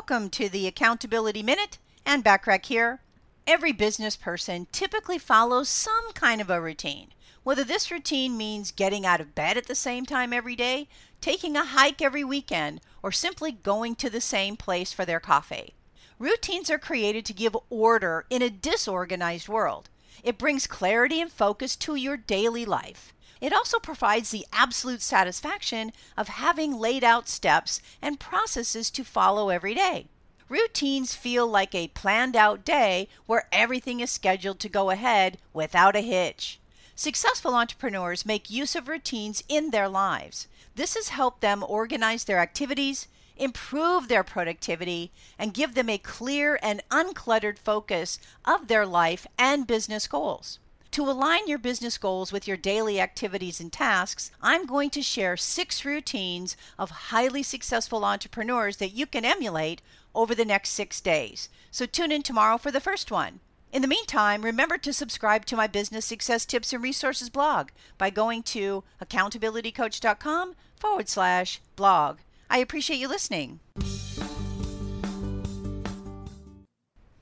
Welcome to the Accountability Minute and Backrack here. Every business person typically follows some kind of a routine. Whether this routine means getting out of bed at the same time every day, taking a hike every weekend, or simply going to the same place for their coffee. Routines are created to give order in a disorganized world. It brings clarity and focus to your daily life. It also provides the absolute satisfaction of having laid out steps and processes to follow every day. Routines feel like a planned out day where everything is scheduled to go ahead without a hitch. Successful entrepreneurs make use of routines in their lives. This has helped them organize their activities, improve their productivity, and give them a clear and uncluttered focus of their life and business goals. To align your business goals with your daily activities and tasks, I'm going to share six routines of highly successful entrepreneurs that you can emulate over the next six days. So tune in tomorrow for the first one. In the meantime, remember to subscribe to my business success tips and resources blog by going to accountabilitycoach.com forward slash blog. I appreciate you listening.